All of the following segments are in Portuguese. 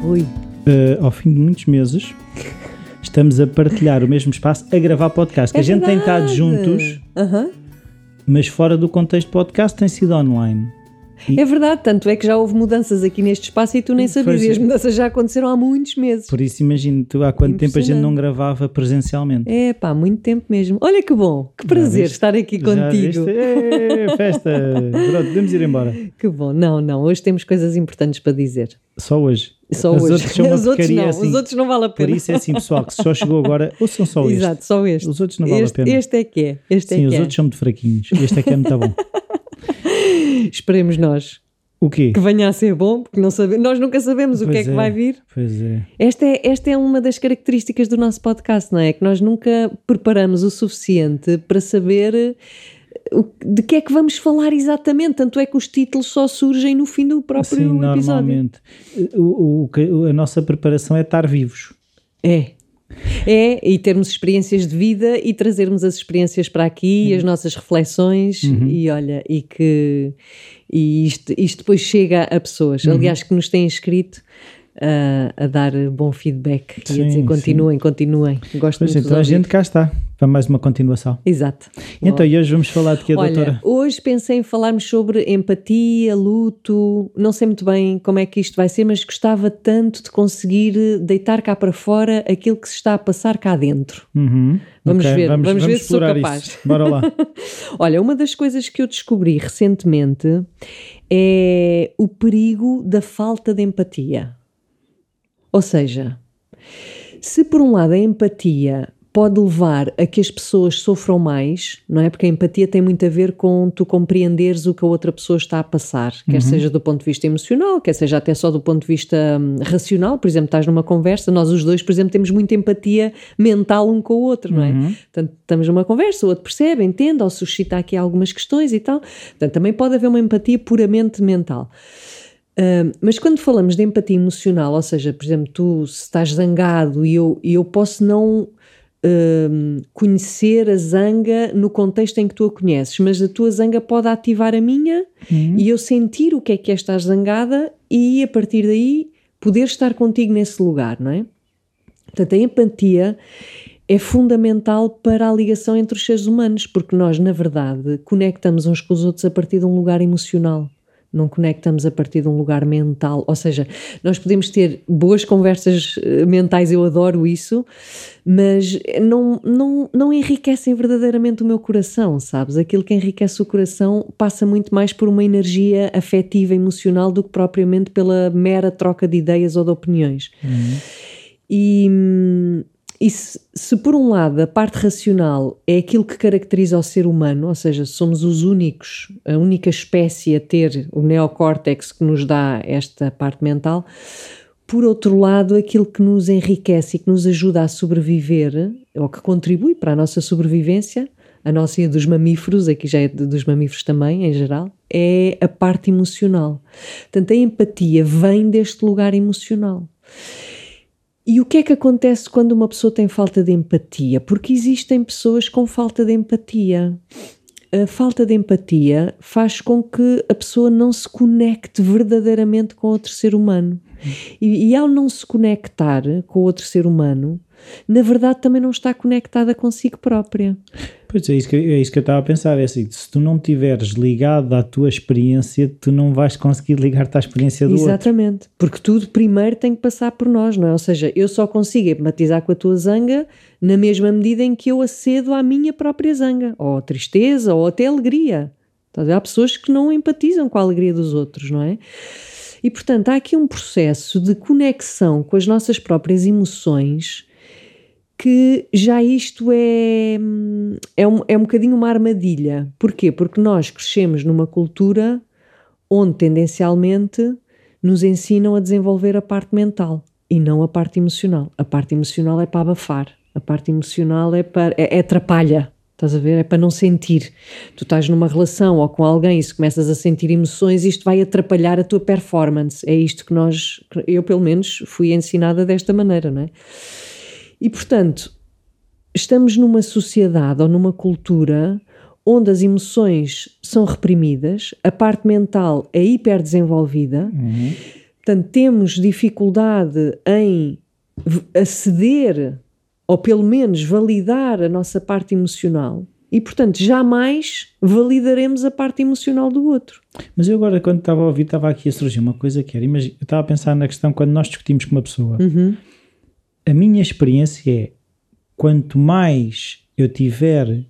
Rui? Uh, ao fim de muitos meses, estamos a partilhar o mesmo espaço a gravar podcast. É a gente tem estado juntos, mas fora do contexto podcast tem sido online. É verdade, tanto é que já houve mudanças aqui neste espaço e tu nem sabias. E as é. mudanças já aconteceram há muitos meses. Por isso, imagino tu há quanto tempo a gente não gravava presencialmente. É pá, muito tempo mesmo. Olha que bom, que prazer viste? estar aqui contigo. Ê, festa! Pronto, podemos ir embora. Que bom. Não, não, hoje temos coisas importantes para dizer. Só hoje. Só Os hoje. outros são os outros não, assim. os outros não vale a Por pena. isso é assim, pessoal, que só chegou agora, ouçam só este. Exato, só este. Os outros não vale este, a pena. este é que é. Este Sim, é os que é. outros são muito fraquinhos. Este é que é muito bom. Esperemos nós O quê? que venha a ser bom, porque não sabe... nós nunca sabemos o que Pois é que vai vir. Pois é. Esta é, esta é uma das características do nosso podcast, não é? Que nós nunca preparamos o suficiente para saber de que é que vamos falar exatamente. Tanto é que os títulos só surgem no fim do próprio Sim, episódio. normalmente. O, o, a nossa preparação é estar vivos. É. É, e termos experiências de vida e trazermos as experiências para aqui, Uhum. as nossas reflexões e olha, e que e isto, isto depois chega a pessoas, Uhum. aliás, que nos têm escrito ah, a dar bom feedback e a Sim, dizer sim. continuem, continuem. Gosto Pois muito então a gente cá está para mais uma continuação. Exato. Então, e hoje vamos falar de que, Olha, doutora? hoje pensei em falarmos sobre empatia, luto. Não sei muito bem como é que isto vai ser, mas gostava tanto de conseguir deitar cá para fora aquilo que se está a passar cá dentro. Uhum. Vamos Ok, ver, vamos ver se sou capaz. isso. Bora lá. Olha, uma das coisas que eu descobri recentemente é o perigo da falta de empatia. Ou seja, se por um lado a empatia pode levar a que as pessoas sofram mais, não é? Porque a empatia tem muito a ver com tu compreenderes o que a outra pessoa está a passar, quer seja do ponto de vista emocional, quer seja até só do ponto de vista hum, racional. Por exemplo, estás numa conversa, nós os dois, por exemplo, temos muita empatia mental um com o outro, não é? Portanto, estamos numa conversa, o outro percebe, entende, ou suscita aqui algumas questões e tal. Portanto, também pode haver uma empatia puramente mental. Uh, mas quando falamos de empatia emocional, ou seja, por exemplo, tu se estás zangado e eu, e eu posso não uh, conhecer a zanga no contexto em que tu a conheces, mas a tua zanga pode ativar a minha e eu sentir o que é que é estar zangada e a partir daí poder estar contigo nesse lugar, não é? Portanto, a empatia é fundamental para a ligação entre os seres humanos, porque nós, na verdade, conectamos uns com os outros a partir de um lugar emocional. Não conectamos a partir de um lugar mental. Ou seja, nós podemos ter boas conversas eh, mentais, eu adoro isso, mas não, não, não enriquecem verdadeiramente o meu coração, sabes? Aquilo que enriquece o coração passa muito mais por uma energia afetiva, emocional, do que propriamente pela mera troca de ideias ou de opiniões. E, hum, e se, se por um lado a parte racional é aquilo que caracteriza o ser humano, ou seja, somos os únicos, a única espécie a ter o neocórtex que nos dá esta parte mental, por outro lado, aquilo que nos enriquece e que nos ajuda a sobreviver, ou que contribui para a nossa sobrevivência, a nossa e a dos mamíferos, aqui já é dos mamíferos também, em geral, é a parte emocional. Portanto, a empatia vem deste lugar emocional. E o que é que acontece quando uma pessoa tem falta de empatia? Porque existem pessoas com falta de empatia. A falta de empatia faz com que a pessoa não se conecte verdadeiramente com outro ser humano. E, e ao não se conectar com outro ser humano, na verdade também não está conectada consigo própria. Pois é, isso que, é isso que eu estava a pensar. É assim, se tu não estiveres ligado à tua experiência, tu não vais conseguir ligar-te à experiência do outro. Exatamente. Porque tudo primeiro tem que passar por nós, não é? Ou seja, eu só consigo empatizar com a tua zanga na mesma medida em que eu acedo à minha própria zanga, ou tristeza, ou até alegria. Há pessoas que não empatizam com a alegria dos outros, não é? E portanto, há aqui um processo de conexão com as nossas próprias emoções que já isto é, é, um, é um bocadinho uma armadilha. Porquê? Porque nós crescemos numa cultura onde tendencialmente nos ensinam a desenvolver a parte mental e não a parte emocional. A parte emocional é para abafar, a parte emocional é para é, é atrapalha. Estás a ver? É para não sentir. Tu estás numa relação ou com alguém e se começas a sentir emoções, isto vai atrapalhar a tua performance. É isto que nós, eu pelo menos, fui ensinada desta maneira, não é? E portanto, estamos numa sociedade ou numa cultura onde as emoções são reprimidas, a parte mental é hiperdesenvolvida, Portanto, temos dificuldade em aceder ou pelo menos validar a nossa parte emocional e, portanto, jamais validaremos a parte emocional do outro. Mas eu agora, quando estava a ouvir, estava aqui a surgir uma coisa que era, imagina, eu estava a pensar na questão quando nós discutimos com uma pessoa. Uhum. A minha experiência é, quanto mais eu tiver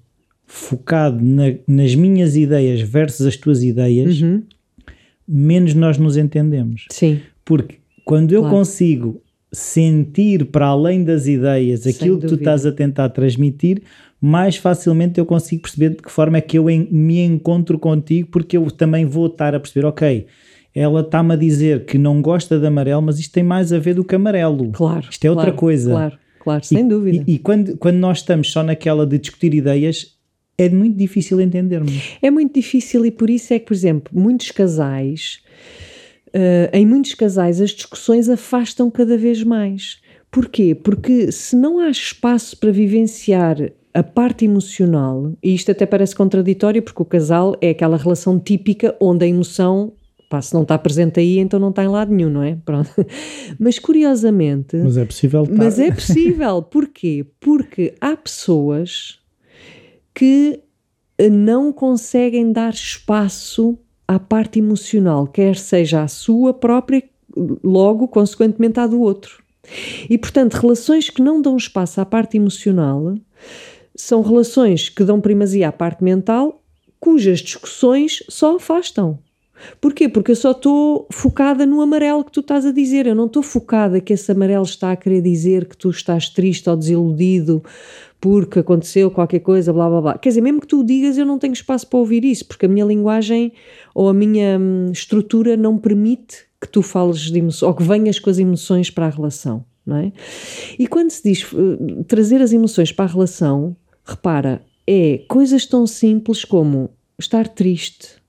focado na- nas minhas ideias versus as tuas ideias, Uhum. menos nós nos entendemos. Sim, Porque quando eu Claro. consigo sentir para além das ideias Sem aquilo que tu estás a tentar transmitir, mais facilmente eu consigo perceber de que forma é que eu en- me encontro contigo, porque eu também vou estar a perceber, ok, ela está-me a dizer que não gosta de amarelo, mas isto tem mais a ver do que amarelo. claro. Isto é outra claro, coisa. Claro, claro, sem e, dúvida. E, e quando, quando nós estamos só naquela de discutir ideias, é muito difícil entendermos. É muito difícil e por isso é que, por exemplo, muitos casais, eh, em muitos casais, as discussões afastam cada vez mais. Porquê? Porque se não há espaço para vivenciar a parte emocional, e isto até parece contraditório, porque o casal é aquela relação típica onde a emoção, pá, se não está presente aí, então não está em lado nenhum, não é? Pronto. Mas curiosamente. Mas é possível estar... Mas é possível. Porquê? Porque há pessoas que eh, não conseguem dar espaço à parte emocional, quer seja a sua própria, logo, consequentemente, à do outro. E, portanto, relações que não dão espaço à parte emocional são relações que dão primazia à parte mental, cujas discussões só afastam. Porquê? Porque eu só estou focada no amarelo que tu estás a dizer. Eu não estou focada que esse amarelo está a querer dizer que tu estás triste ou desiludido porque aconteceu qualquer coisa, blá blá blá. Quer dizer, mesmo que tu o digas, eu não tenho espaço para ouvir isso, porque a minha linguagem ou a minha hum, estrutura não permite que tu fales de emoções ou que venhas com as emoções para a relação, não é? E quando se diz uh, trazer as emoções para a relação, repara, é coisas tão simples como estar triste,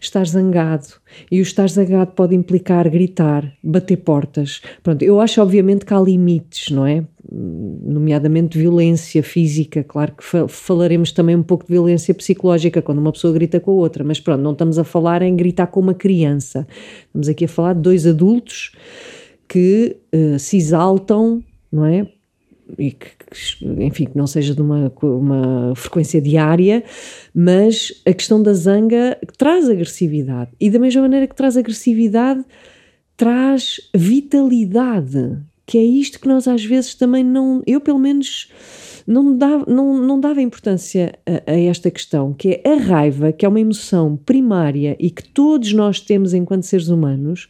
estar zangado. E o estar zangado pode implicar gritar, bater portas. Pronto, eu acho obviamente que há limites, não é? Nomeadamente violência física. Claro que fa falaremos também um pouco de violência psicológica quando uma pessoa grita com a outra, mas pronto, não estamos a falar em gritar com uma criança. Estamos aqui a falar de dois adultos que uh, se exaltam, não é? E que, enfim, que não seja de uma, uma frequência diária, mas a questão da zanga traz agressividade. E da mesma maneira que traz agressividade, traz vitalidade, que é isto que nós às vezes também não, eu pelo menos não dava, não, não dava importância a, a esta questão, que é a raiva, que é uma emoção primária e que todos nós temos enquanto seres humanos,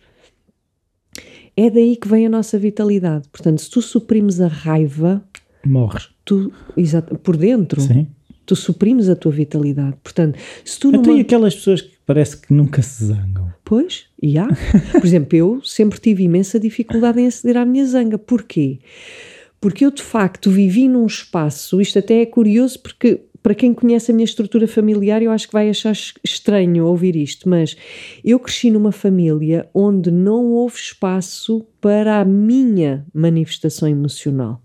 é daí que vem a nossa vitalidade. Portanto, se tu suprimes a raiva, morres. Tu, exato, por dentro, Sim. tu suprimes a tua vitalidade. Portanto, se tu Até numa... aquelas pessoas que parece que nunca se zangam. Pois, e há. Por exemplo, eu sempre tive imensa dificuldade em aceder à minha zanga. Porquê? Porque eu, de facto, vivi num espaço, isto até é curioso porque para quem conhece a minha estrutura familiar, eu acho que vai achar estranho ouvir isto, mas eu cresci numa família onde não houve espaço para a minha manifestação emocional.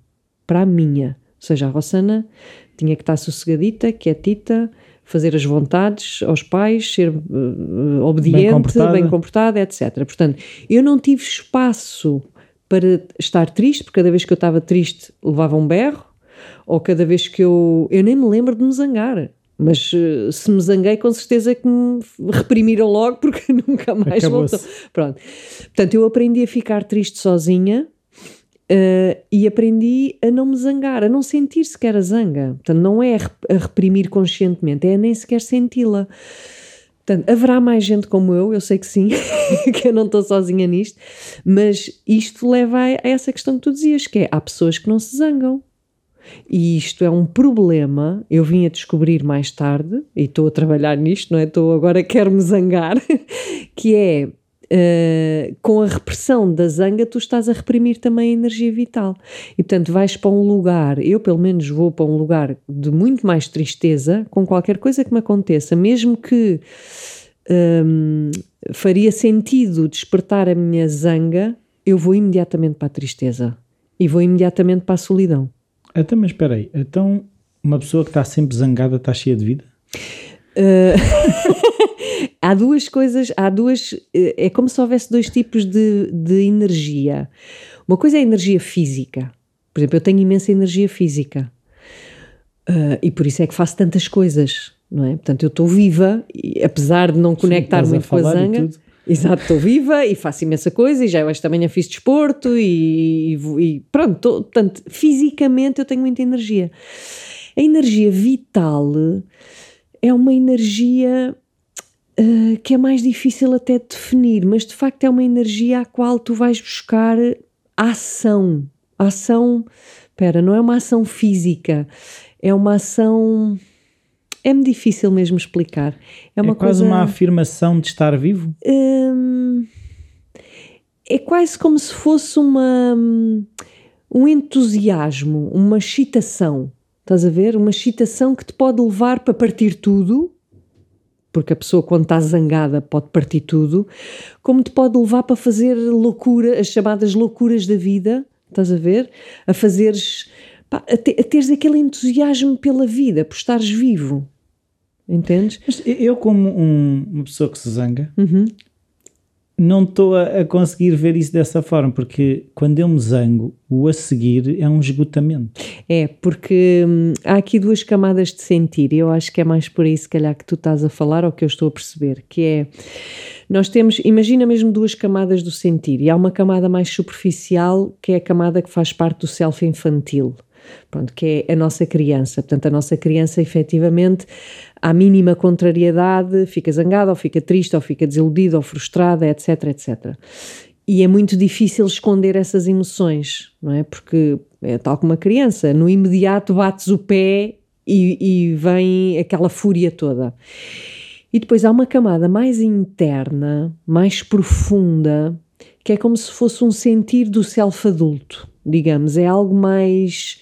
Para a minha. Ou seja, a Rossana tinha que estar sossegadita, quietita, fazer as vontades aos pais, ser uh, obediente, Bem comportada. bem comportada, etc. Portanto, eu não tive espaço para estar triste, porque cada vez que eu estava triste levava um berro, ou cada vez que eu. Eu nem me lembro de me zangar. Mas uh, se me zanguei, com certeza que me reprimiram logo, porque nunca mais voltou. Pronto. Portanto, eu aprendi a ficar triste sozinha uh, e aprendi a não me zangar, a não sentir sequer a zanga. Portanto, não é a reprimir conscientemente, é nem sequer senti-la. Portanto, haverá mais gente como eu, eu sei que sim, que eu não estou sozinha nisto, mas isto leva a, a essa questão que tu dizias, que é, há pessoas que não se zangam. E isto é um problema, eu vim a descobrir mais tarde, e estou a trabalhar nisto, não é? Estou agora, quero-me zangar, que é, uh, com a repressão da zanga, tu estás a reprimir também a energia vital. E portanto vais para um lugar, eu pelo menos vou para um lugar de muito mais tristeza com qualquer coisa que me aconteça, mesmo que um, faria sentido despertar a minha zanga, eu vou imediatamente para a tristeza e vou imediatamente para a solidão. Então, mas espera aí, então uma pessoa que está sempre zangada está cheia de vida? Uh, há duas coisas, há duas. É como se houvesse dois tipos de, de energia. Uma coisa é a energia física. Por exemplo, eu tenho imensa energia física. Uh, e por isso é que faço tantas coisas, não é? Portanto, eu estou viva, e, apesar de não conectar Sim, muito com a zanga. Exato, estou viva e faço imensa coisa e já esta manhã fiz desporto e, e pronto, tô, portanto, fisicamente eu tenho muita energia. A energia vital é uma energia uh, que é mais difícil até de definir, mas de facto é uma energia à qual tu vais buscar ação. Ação, espera, não é uma ação física, é uma ação é-me difícil mesmo explicar. É, uma é quase coisa, uma afirmação de estar vivo? Hum, é quase como se fosse uma, um entusiasmo, uma excitação. Estás a ver? Uma excitação que te pode levar para partir tudo, porque a pessoa, quando está zangada, pode partir tudo, como te pode levar para fazer loucura, as chamadas loucuras da vida, estás a ver? A fazeres pá, a, te, a teres aquele entusiasmo pela vida, por estares vivo. Entendes? Mas eu, como um, uma pessoa que se zanga, uhum. não estou a, a, conseguir ver isso dessa forma, porque quando eu me zango, o a seguir é um esgotamento. É, porque hum, há aqui duas camadas de sentir, e eu acho que é mais por aí, se calhar, que tu estás a falar, ou que eu estou a perceber, que é. Nós temos, imagina mesmo duas camadas do sentir, e há uma camada mais superficial, que é a camada que faz parte do self infantil pronto, que é a nossa criança. Portanto, a nossa criança, efetivamente, à mínima contrariedade, fica zangada, ou fica triste, ou fica desiludida, ou frustrada, etc, etc. E é muito difícil esconder essas emoções, não é? Porque é tal como uma criança, no imediato bates o pé e, e vem aquela fúria toda. E depois há uma camada mais interna, mais profunda, que é como se fosse um sentir do self adulto digamos, é algo mais.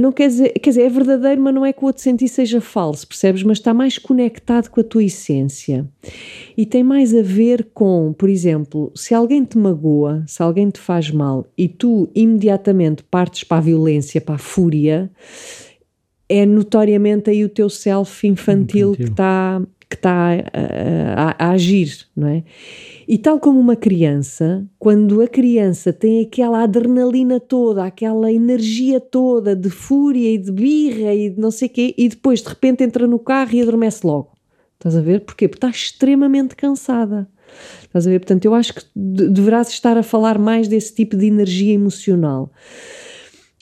Não quer dizer, quer dizer, é verdadeiro, mas não é que o outro sentir seja falso, percebes? Mas está mais conectado com a tua essência. E tem mais a ver com, por exemplo, se alguém te magoa, se alguém te faz mal e tu imediatamente partes para a violência, para a fúria, é notoriamente aí o teu self infantil, infantil. que está que está a, a, a, agir, não é? E tal como uma criança, quando a criança tem aquela adrenalina toda, aquela energia toda de fúria e de birra e de não sei quê, e depois de repente entra no carro e adormece logo. Estás a ver? Porquê? Porque está extremamente cansada. Estás a ver? Portanto, eu acho que deverás estar a falar mais desse tipo de energia emocional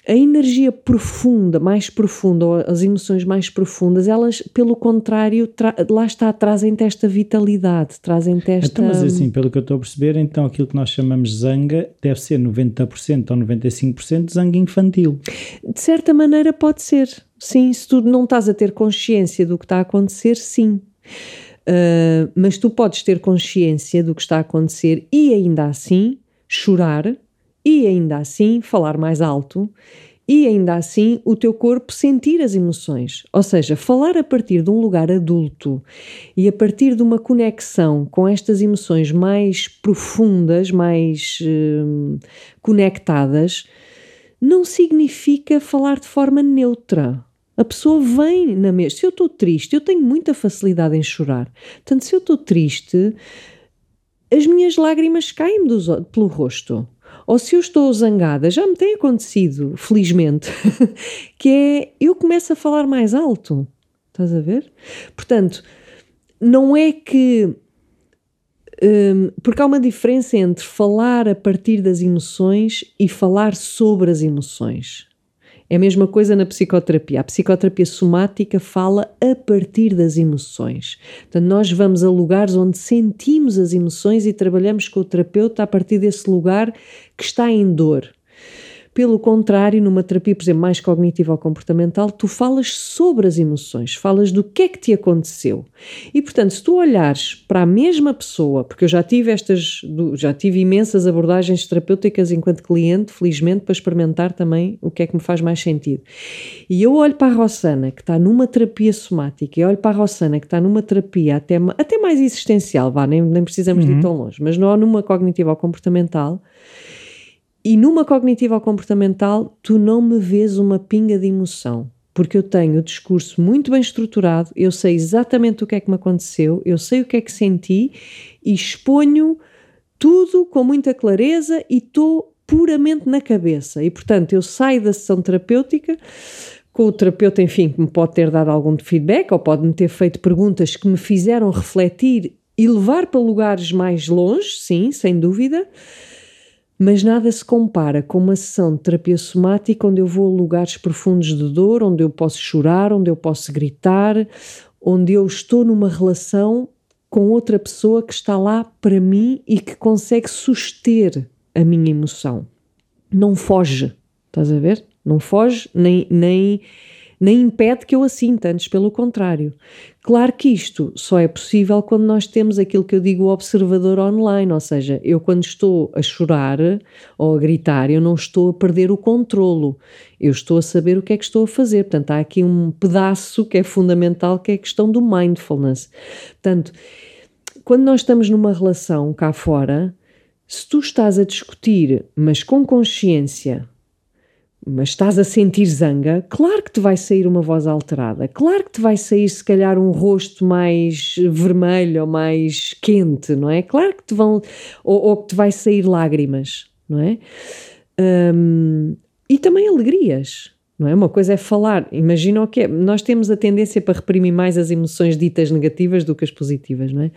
a energia profunda, mais profunda, ou as emoções mais profundas, elas, pelo contrário, lá está, trazem-te esta vitalidade, trazem-te esta... Então, mas assim, pelo que eu estou a perceber, então aquilo que nós chamamos de zanga deve ser 90% ou 95% zanga infantil. De certa maneira pode ser, sim, se tu não estás a ter consciência do que está a acontecer, sim. Uh, mas tu podes ter consciência do que está a acontecer e ainda assim chorar e ainda assim falar mais alto e ainda assim o teu corpo sentir as emoções. Ou seja, falar a partir de um lugar adulto e a partir de uma conexão com estas emoções mais profundas, mais hum, conectadas, não significa falar de forma neutra. A pessoa vem na mesma. Se eu estou triste, eu tenho muita facilidade em chorar. Portanto, se eu estou triste, as minhas lágrimas caem pelo rosto ou se eu estou zangada, já me tem acontecido, felizmente, que é eu começo a falar mais alto. Estás a ver? Portanto, não é que. Um, porque há uma diferença entre falar a partir das emoções e falar sobre as emoções. É a mesma coisa na psicoterapia. A psicoterapia somática fala a partir das emoções. Portanto, nós vamos a lugares onde sentimos as emoções e trabalhamos com o terapeuta a partir desse lugar que está em dor. Pelo contrário, numa terapia, por exemplo, mais cognitiva ou comportamental, tu falas sobre as emoções, falas do que é que te aconteceu. E, portanto, se tu olhares para a mesma pessoa, porque eu já tive estas, já tive imensas abordagens terapêuticas enquanto cliente, felizmente, para experimentar também o que é que me faz mais sentido. E eu olho para a Rossana, que está numa terapia somática, e olho para a Rossana, que está numa terapia até, até mais existencial, vá, nem, nem precisamos uhum. de ir uhum. tão longe, mas não numa cognitiva ou comportamental e numa cognitiva ou comportamental, tu não me vês uma pinga de emoção. porque eu tenho o discurso muito bem estruturado, eu sei exatamente o que é que me aconteceu, eu sei o que é que senti e exponho tudo com muita clareza e estou puramente na cabeça. E portanto, eu saio da sessão terapêutica com o terapeuta, enfim, que me pode ter dado algum feedback ou pode-me ter feito perguntas que me fizeram refletir e levar para lugares mais longe, sim, sem dúvida. Mas nada se compara com uma sessão de terapia somática onde eu vou a lugares profundos de dor, onde eu posso chorar, onde eu posso gritar, onde eu estou numa relação com outra pessoa que está lá para mim e que consegue suster a minha emoção. Não foge, estás a ver? Não foge nem, nem nem impede que eu a sinta, antes pelo contrário. Claro que isto só é possível quando nós temos aquilo que eu digo o observador online, ou seja, eu quando estou a chorar ou a gritar, eu não estou a perder o controlo, eu estou a saber o que é que estou a fazer. Portanto, há aqui um pedaço que é fundamental, que é a questão do mindfulness. Portanto, quando nós estamos numa relação cá fora, se tu estás a discutir, mas com consciência, mas estás a sentir zanga, claro que te vai sair uma voz alterada, claro que te vai sair se calhar um rosto mais vermelho ou mais quente, não é? Claro que te vão, ou, ou que te vai sair lágrimas, não é? Um, e também alegrias, não é? Uma coisa é falar, imagina o que é, nós temos a tendência para reprimir mais as emoções ditas negativas do que as positivas, não é?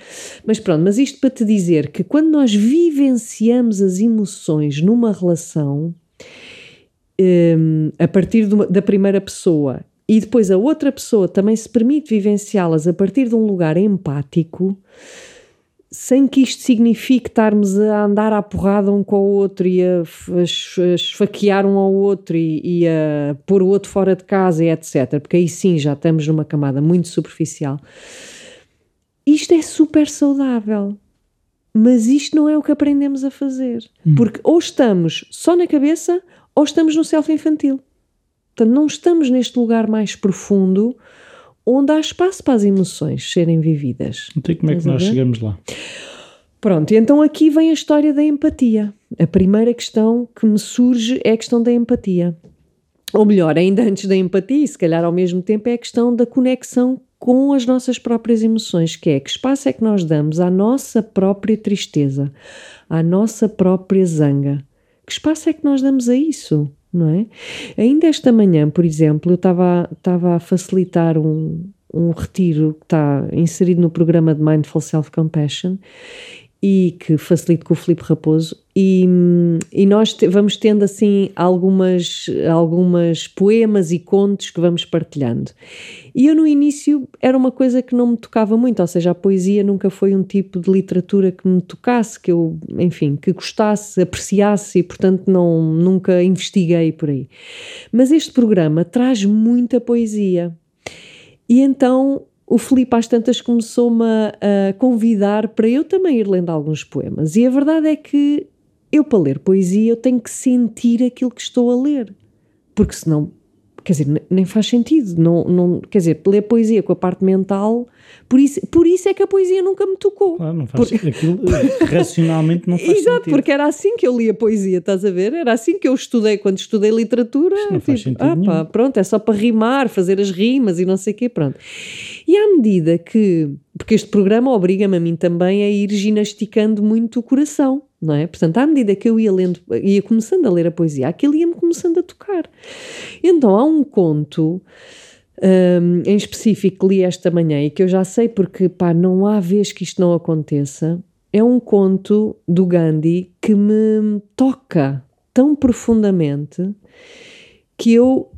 Mas pronto, mas isto para te dizer que quando nós vivenciamos as emoções numa relação, um, a partir uma, da primeira pessoa e depois a outra pessoa também se permite vivenciá-las a partir de um lugar empático, sem que isto signifique estarmos a andar à porrada um com o outro e a, esfaquear um ao outro e, e, a pôr o outro fora de casa e etc. Porque aí sim já estamos numa camada muito superficial. Isto é super saudável. Mas isto não é o que aprendemos a fazer. Hum. Porque ou estamos só na cabeça ou estamos no self infantil. Portanto, não estamos neste lugar mais profundo onde há espaço para as emoções serem vividas. Então, como é que nós chegamos lá? Pronto, então aqui vem a história da empatia. A primeira questão que me surge é a questão da empatia. Ou melhor, ainda antes da empatia, e se calhar ao mesmo tempo, é a questão da conexão com as nossas próprias emoções, que é que espaço é que nós damos à nossa própria tristeza, à nossa própria zanga, que espaço é que nós damos a isso? Não é? Ainda esta manhã, por exemplo, eu estava, estava a facilitar um, um retiro que está inserido no programa de Mindful Self-Compassion e que facilito com o Filipe Raposo e, e nós te, vamos tendo assim algumas, algumas poemas e contos que vamos partilhando. E eu no início era uma coisa que não me tocava muito, ou seja, a poesia nunca foi um tipo de literatura que me tocasse, que eu, enfim, que gostasse, apreciasse e portanto não, nunca investiguei por aí. Mas este programa traz muita poesia. E então o Filipe às tantas começou-me a, convidar para eu também ir lendo alguns poemas. E a verdade é que eu, para ler poesia, eu tenho que sentir aquilo que estou a ler. Porque senão quer dizer, nem faz sentido. Não, não, quer dizer, ler poesia com a parte mental, por isso, por isso é que a poesia nunca me tocou. Claro, não faz por... aquilo racionalmente não faz Exato, sentido. porque era assim que eu lia poesia, estás a ver? Era assim que eu estudei quando estudei literatura. Isto não tipo, faz sentido ah, pá, pronto, é só para rimar, fazer as rimas e não sei o quê, pronto. E à medida que, porque este programa obriga-me a mim também a ir ginasticando muito o coração não é? Portanto, à medida que eu ia lendo, ia começando a ler a poesia, aquilo ia-me começando a tocar. Então, há um conto um, em específico que li esta manhã e que eu já sei porque, pá, não há vez que isto não aconteça. É um conto do Gandhi que me toca tão profundamente que eu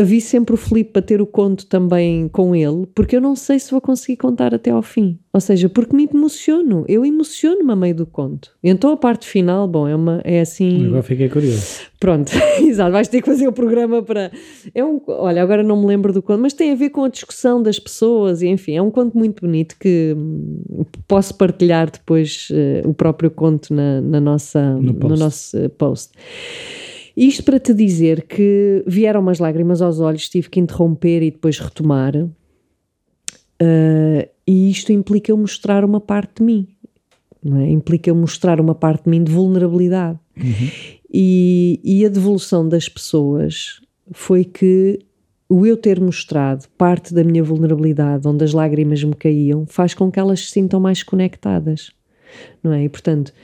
vi sempre o Filipe para ter o conto também com ele, porque eu não sei se vou conseguir contar até ao fim. Ou seja, porque me emociono, eu emociono-me a meio do conto. Então a parte final, bom, é, uma, é assim. Agora fiquei curioso. Pronto, exato, vais ter que fazer o programa para. É um, olha, agora não me lembro do conto, mas tem a ver com a discussão das pessoas, e enfim, é um conto muito bonito que hum, posso partilhar depois uh, o próprio conto na, na nossa, no, no nosso uh, post. Isto para te dizer que vieram umas lágrimas aos olhos, tive que interromper e depois retomar. Uh, e isto implica eu mostrar uma parte de mim, é? implica eu mostrar uma parte de mim de vulnerabilidade. Uhum. E, e a devolução das pessoas foi que o eu ter mostrado parte da minha vulnerabilidade, onde as lágrimas me caíam, faz com que elas se sintam mais conectadas, não é? E portanto,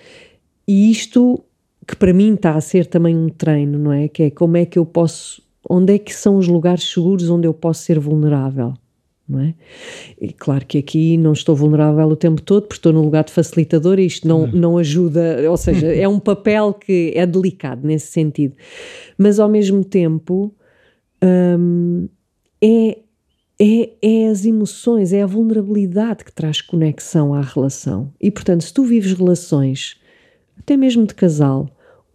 e isto que para mim está a ser também um treino, não é? Que é como é que eu posso, onde é que são os lugares seguros onde eu posso ser vulnerável? Não é? E claro que aqui não estou vulnerável o tempo todo, porque estou no lugar de facilitador e isto não, não ajuda, ou seja, é um papel que é delicado nesse sentido. Mas ao mesmo tempo hum, é, é, é as emoções, é a vulnerabilidade que traz conexão à relação. E portanto, se tu vives relações, até mesmo de casal,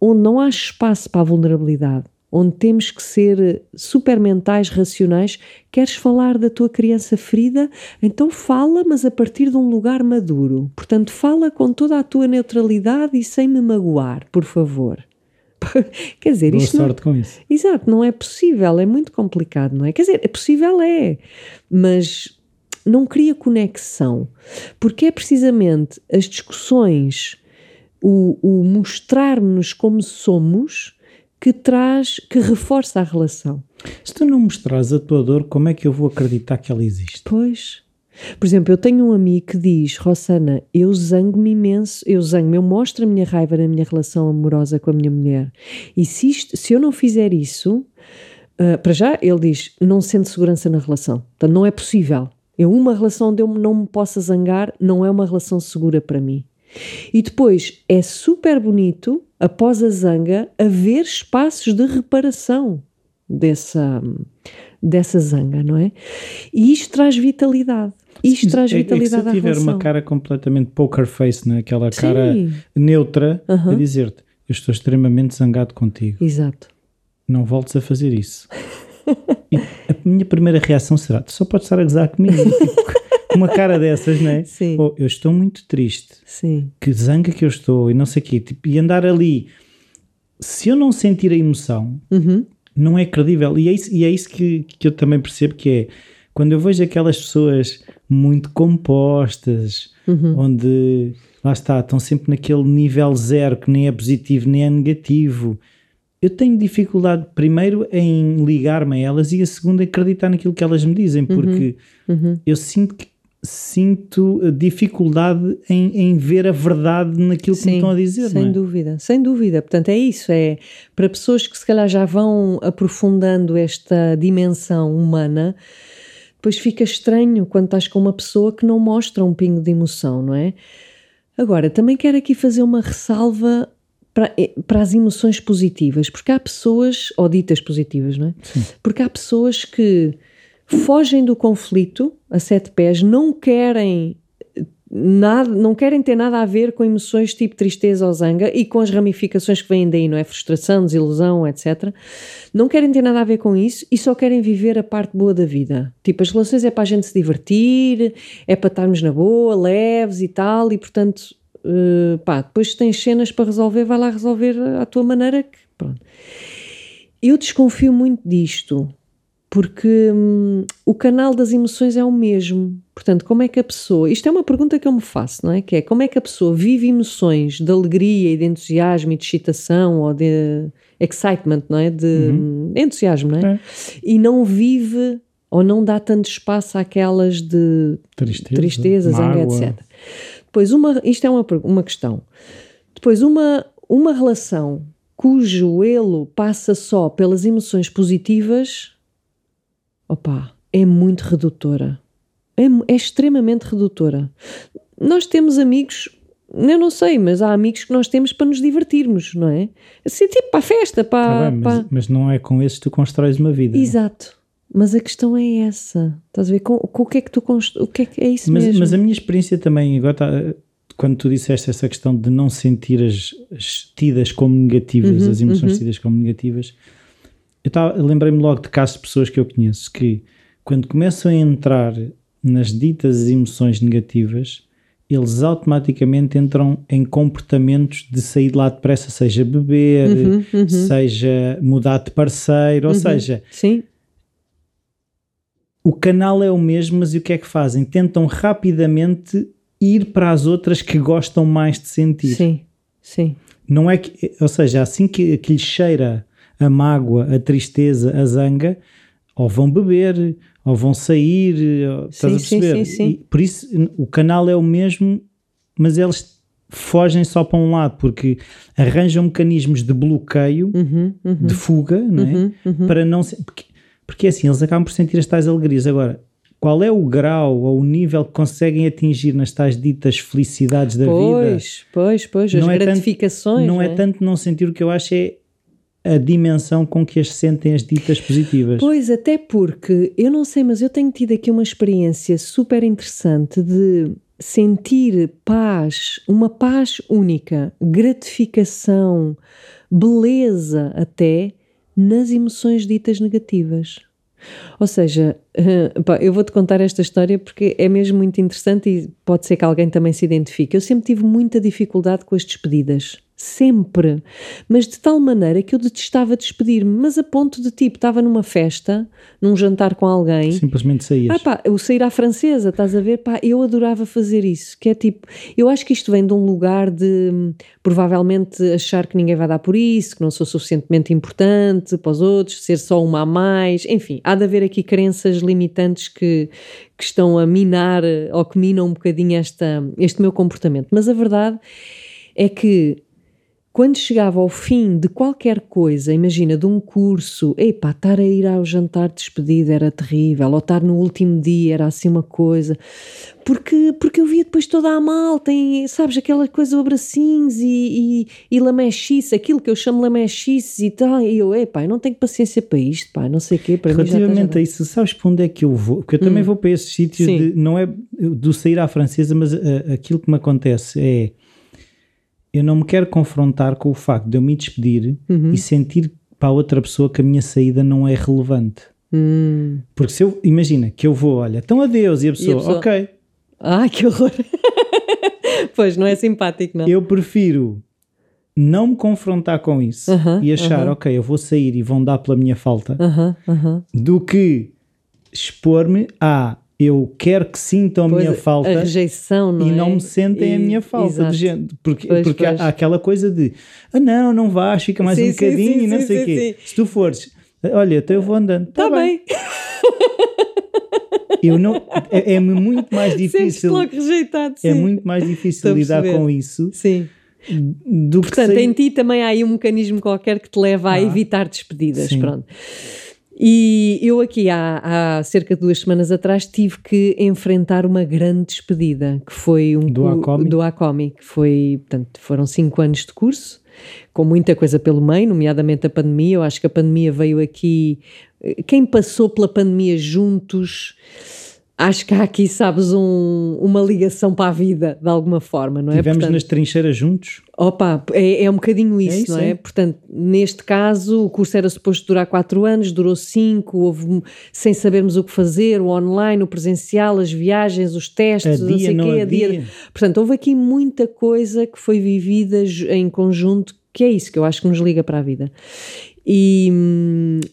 onde não há espaço para a vulnerabilidade, onde temos que ser super mentais, racionais. Queres falar da tua criança ferida? Então fala, mas a partir de um lugar maduro. Portanto, fala com toda a tua neutralidade e sem me magoar, por favor. Quer dizer, Boa isto sorte não... com isso. Exato, não é possível, é muito complicado, não é? Quer dizer, é possível é, mas não cria conexão, porque é precisamente as discussões, o, o mostrar-nos como somos, que traz, que reforça a relação. Se tu não mostras a tua dor, como é que eu vou acreditar que ela existe? Pois. Por exemplo, eu tenho um amigo que diz, Rossana, eu zango-me imenso, eu zango-me, eu mostro a minha raiva na minha relação amorosa com a minha mulher. E se, isto, se eu não fizer isso, uh, para já, ele diz, não sente segurança na relação. Portanto, não é possível. Eu, uma relação onde eu não me possa zangar, não é uma relação segura para mim. E depois é super bonito, após a zanga, haver espaços de reparação dessa, dessa zanga, não é? E isto traz vitalidade. Isto traz é- é que vitalidade se tiver uma cara completamente poker face, né? aquela cara Sim. neutra, Aham. a dizer-te: Eu estou extremamente zangado contigo, Exato. não voltes a fazer isso. e a minha primeira reação será: Tu só podes estar a gozar comigo. Com uma cara dessas, não é? Sim. Oh, eu estou muito triste, Sim. que zanga que eu estou, e não sei o quê. Tipo, e andar ali, se eu não sentir a emoção, Uhum. não é credível. E é isso, e é isso que, que eu também percebo que é quando eu vejo aquelas pessoas muito compostas, Uhum. onde lá está, estão sempre naquele nível zero que nem é positivo nem é negativo. Eu tenho dificuldade, primeiro, em ligar-me a elas e a segunda, em acreditar naquilo que elas me dizem, porque Uhum. eu sinto que sinto eh, dificuldade em, em ver a verdade naquilo que me Sim, estão a dizer, sem não é? dúvida, sem dúvida. Portanto, é isso, é para pessoas que se calhar já vão aprofundando esta dimensão humana, depois fica estranho quando estás com uma pessoa que não mostra um pingo de emoção, não é? Agora, também quero aqui fazer uma ressalva para, eh, para as emoções positivas, porque há pessoas, ou ditas positivas, não é? Porque há pessoas que fogem do conflito a sete pés, não querem nada, não querem ter nada a ver com emoções tipo tristeza ou zanga e com as ramificações que vêm daí, não é? Frustração, desilusão, etc. Não querem ter nada a ver com isso e só querem viver a parte boa da vida. Tipo, as relações é para a gente se divertir, é para estarmos na boa, leves e tal, e portanto, eh, pá, depois tens cenas para resolver, vai lá resolver à tua maneira. Que, pronto. Eu desconfio muito disto porque hum, o canal das emoções é o mesmo. Portanto, como é que a pessoa. Isto é uma pergunta que eu me faço, não é? Que é como é que a pessoa vive emoções de alegria e de entusiasmo e de excitação ou de excitement, não é? De hum, entusiasmo, não é? É. E não vive ou não dá tanto espaço àquelas de Tristeza, tristeza, zanga, etc. Depois, uma, isto é uma, uma questão. Depois, uma, uma relação cujo elo passa só pelas emoções positivas, é muito redutora. É, é extremamente redutora. Nós temos amigos, eu não sei, mas há amigos que nós temos para nos divertirmos, não é? Assim, tipo para a festa, Tá para. bem, para- mas, mas não é com esses que tu constróis uma vida. Exato. Mas a questão é essa. Estás a ver? Com, com o que é que tu const... O que é que é isso Mas, mesmo? mas a minha experiência também, agora tá- quando tu disseste essa questão de não sentir as, as tidas como negativas, Uhum, as emoções tidas como negativas, eu lembrei-me logo de casos de pessoas que eu conheço que, quando começam a entrar nas ditas emoções negativas, eles automaticamente entram em comportamentos de sair de lá depressa, seja beber, Uhum, uhum. seja mudar de parceiro, ou seja, Sim, o canal é o mesmo, mas e o que é que fazem? Tentam rapidamente ir para as outras que gostam mais de sentir. sim, sim. Não é que, ou seja, assim que, que lhe cheira a mágoa, a tristeza, a zanga, ou vão beber, ou vão sair, ou- estás Sim, a sim, perceber? sim, sim. E por isso o canal é o mesmo, mas eles fogem só para um lado, porque arranjam mecanismos de bloqueio, Uhum, uhum, de fuga, não é? uhum, uhum. para não se- porque, porque assim eles acabam por sentir as tais alegrias. Agora, qual é o grau ou o nível que conseguem atingir nas tais ditas felicidades da vida? Pois, pois, pois, as Não é tanto- gratificações. Não é tanto não sentir o que eu acho é a dimensão com que as sentem as ditas positivas. Pois, até porque, eu não sei, mas eu tenho tido aqui uma experiência super interessante de sentir paz, uma paz única, gratificação, beleza até nas emoções ditas negativas. Ou seja, pá, eu vou-te contar esta história porque é mesmo muito interessante e pode ser que alguém também se identifique. Eu sempre tive muita dificuldade com as despedidas. Sempre. Mas de tal maneira que eu detestava despedir-me, mas a ponto de tipo, estava numa festa, num jantar com alguém. Simplesmente saías. Ah pá, o sair à francesa, estás a ver? Pá, eu adorava fazer isso, que é tipo, eu acho que isto vem de um lugar de hum, provavelmente achar que ninguém vai dar por isso, que não sou suficientemente importante para os outros, ser só uma a mais, enfim, há de haver aqui crenças limitantes que, que estão a minar eh, ou que minam um bocadinho esta, este meu comportamento. Mas a verdade é que quando chegava ao fim de qualquer coisa, imagina, de um curso, epá, estar a ir ao jantar de despedida era terrível, ou estar no último dia era assim uma coisa, porque, porque eu via depois toda a malta, sabes, aquela coisa, abracinhos e, e, e lamechice, aquilo que eu chamo lamechice e tal, e eu, epá, eu não tenho paciência para isto, pá, não sei o quê, para mim já Relativamente a isso, sabes para onde é que eu vou? Porque eu também vou para esses sítios, Sim. de, não é do sair à francesa, mas ah, aquilo que me acontece é eu não me quero confrontar com o facto de eu me despedir Uhum. e sentir para a outra pessoa que a minha saída não é relevante. Hum. Porque se eu, imagina que eu vou, olha, então adeus, e a pessoa, pessoa- ok, Ai, que horror. pois, não é simpático, não. eu prefiro não me confrontar com isso e achar, ok, eu vou sair e vão dar pela minha falta, do que expor-me a eu quero que sintam a Pois, minha falta A rejeição, não e é? não me sentem a E- minha falta exato. de gente. Porque, Pois, porque há- pois. há aquela coisa de ah, não, não vais, fica mais Sim, um bocadinho sim, e não sei o quê. Se tu fores, olha, então eu vou andando. Está Tá bem. Eu não, é, é muito mais difícil. logo rejeitado, sim. É muito mais difícil a lidar com isso Sim. do que Portanto, sair- em ti também há aí um mecanismo qualquer que te leva a Ah. evitar despedidas. Sim. Pronto. E eu aqui há, há cerca de duas semanas atrás tive que enfrentar uma grande despedida, que foi um Do Acomi? do Acomi, que foi, portanto, foram cinco anos de curso, com muita coisa pelo meio, nomeadamente a pandemia. Eu acho que a pandemia veio aqui, eh, quem passou pela pandemia juntos, acho que há aqui, sabes, um- uma ligação para a vida, de alguma forma, não é? Tivemos Portanto, nas trincheiras juntos. Opa, é, é um bocadinho isso, isso, não é? é. Portanto, neste caso, o curso era suposto durar quatro anos, durou cinco, houve sem sabermos o que fazer, o online, o presencial, as viagens, os testes, não Adia, sei o não quê, adia. Portanto, houve aqui muita coisa que foi vivida em conjunto, que é isso que eu acho que nos liga para a vida. E,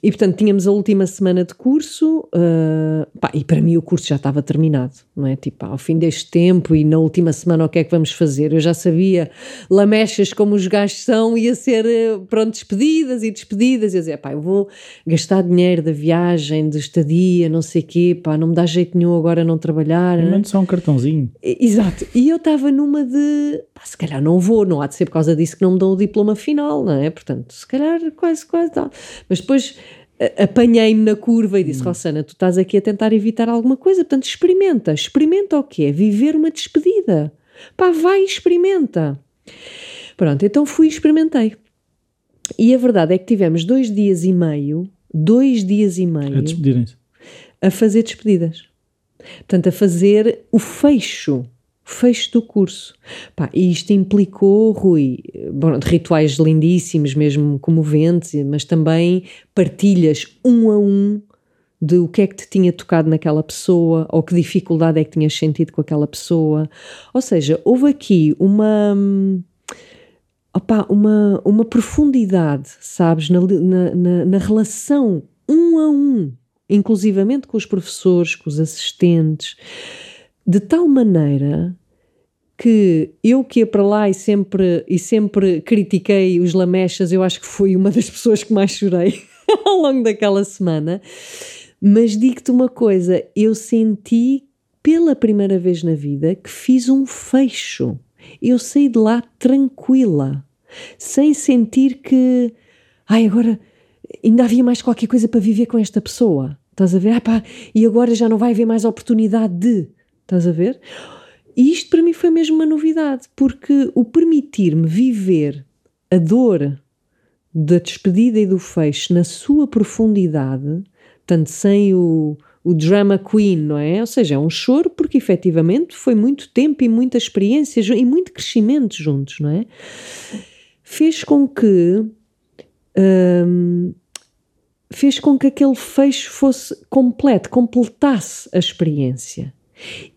e portanto, tínhamos a última semana de curso, ah, pá, e para mim o curso já estava terminado, não é? Tipo, ao fim deste tempo e na última semana o que é que vamos fazer? Eu já sabia, lamechas como os gajos são, ia ser, eh, pronto, despedidas e despedidas. E eu dizia, pá, eu vou gastar dinheiro da viagem, de estadia, não sei o quê, pá, não me dá jeito nenhum agora não trabalhar. Né? mando só um cartãozinho. Exato. E eu estava numa de, pá, se calhar não vou, não há de ser por causa disso que não me dão o diploma final, não é? Portanto, se calhar quase, quase tal. Mas depois a- apanhei-me na curva e disse, Rossana, tu estás aqui a tentar evitar alguma coisa, portanto experimenta. Experimenta o quê? Viver uma despedida. Pá, vai e experimenta. Pronto, então fui e experimentei. E a verdade é que tivemos dois dias e meio, dois dias e meio A despedirem-se. a fazer despedidas. Portanto, a fazer o fecho, fecho do curso. Pá, e isto implicou, Rui, bom, rituais lindíssimos, mesmo comoventes, mas também partilhas um a um de o que é que te tinha tocado naquela pessoa ou que dificuldade é que tinhas sentido com aquela pessoa. Ou seja, houve aqui uma. opá, uma, uma profundidade, sabes, na, na- na relação um a um, inclusivamente com os professores, com os assistentes, de tal maneira que eu que ia para lá e sempre, e sempre critiquei os lamechas, eu acho que fui uma das pessoas que mais chorei ao longo daquela semana, Mas digo-te uma coisa, eu senti pela primeira vez na vida que fiz um fecho. Eu saí de lá tranquila, sem sentir que, ai, agora ainda havia mais qualquer coisa para viver com esta pessoa. Estás a ver? Ah, pá, e agora já não vai haver mais oportunidade de. Estás a ver? E isto para mim foi mesmo uma novidade, porque o permitir-me viver a dor da despedida e do fecho na sua profundidade, tanto sem o, o drama queen, não é? Ou seja, é um choro porque efetivamente foi muito tempo e muita experiência e muito crescimento juntos, não é? Fez com que. Hum, fez com que aquele fecho fosse completo, completasse a experiência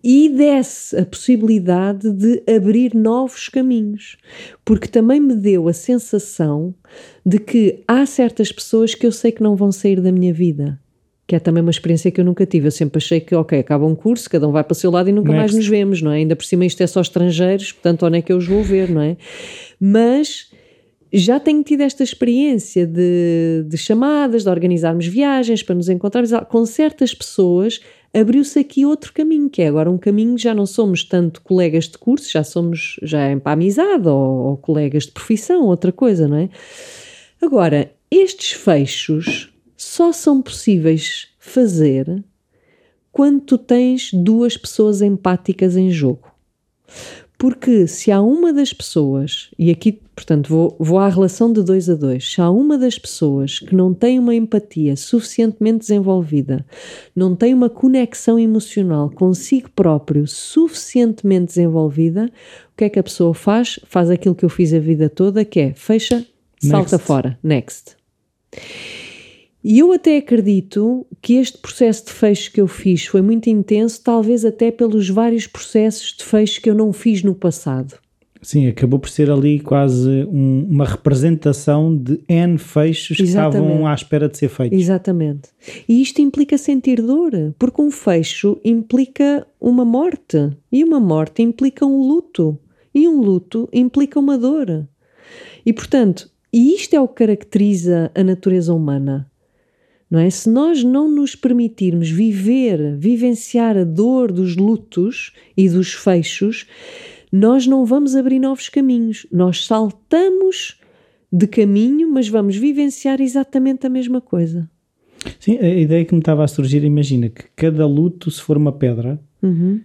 e desse a possibilidade de abrir novos caminhos, porque também me deu a sensação de que há certas pessoas que eu sei que não vão sair da minha vida. Que é também uma experiência que eu nunca tive. Eu sempre achei que, ok, acaba um curso, cada um vai para o seu lado e nunca Next. mais nos vemos, não é? Ainda por cima isto é só estrangeiros, portanto, onde é que eu os vou ver, não é? Mas já tenho tido esta experiência de, de, chamadas, de organizarmos viagens para nos encontrarmos com certas pessoas. Abriu-se aqui outro caminho, que é agora um caminho, já não somos tanto colegas de curso, já somos, já é para amizade ou, ou colegas de profissão, outra coisa, não é? Agora, estes fechos só são possíveis fazer quando tu tens duas pessoas empáticas em jogo. Porque se há uma das pessoas, e aqui, portanto, vou, vou à relação de dois a dois, se há uma das pessoas que não tem uma empatia suficientemente desenvolvida, não tem uma conexão emocional consigo próprio suficientemente desenvolvida, o que é que a pessoa faz? Faz aquilo que eu fiz a vida toda, que é fecha, salta Next. fora, next. E eu até acredito que este processo de fecho que eu fiz foi muito intenso, talvez até pelos vários processos de fecho que eu não fiz no passado. Sim, acabou por ser ali quase um, uma representação de N fechos Exatamente. que estavam à espera de ser feitos. Exatamente. E isto implica sentir dor, porque um fecho implica uma morte, e uma morte implica um luto, e um luto implica uma dor. E portanto, isto é o que caracteriza a natureza humana não é? Se nós não nos permitirmos viver, vivenciar a dor dos lutos e dos fechos, nós não vamos abrir novos caminhos. Nós saltamos de caminho, mas vamos vivenciar exatamente a mesma coisa. Sim, a ideia que me estava a surgir, imagina que cada luto, se for uma pedra, uhum.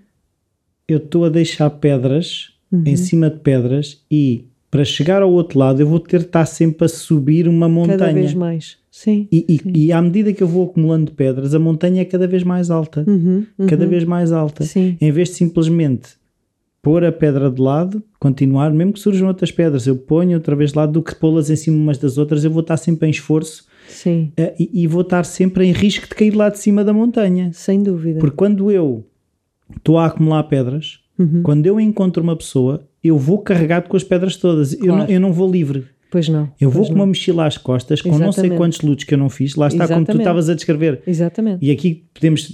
eu estou a deixar pedras uhum. em cima de pedras e para chegar ao outro lado eu vou ter de estar sempre a subir uma montanha. Cada vez mais. Sim e, e, sim. e, à medida que eu vou acumulando pedras, a montanha é cada vez mais alta. Uhum, uhum. Cada vez mais alta. Sim. Em vez de simplesmente pôr a pedra de lado, continuar, mesmo que surjam outras pedras, eu ponho outra vez de lado do que pô-las em cima umas das outras, eu vou estar sempre em esforço uh, e, e, vou estar sempre em risco de cair lá de cima da montanha. Sem dúvida. Porque quando eu estou a acumular pedras, uhum. quando eu encontro uma pessoa, eu vou carregado com as pedras todas. Claro. Eu, não, eu não vou livre. Pois não. Eu vou com uma mochila às costas, com Exatamente. não sei quantos lutos que eu não fiz, lá está Exatamente. como tu estavas a descrever. Exatamente. E aqui podemos,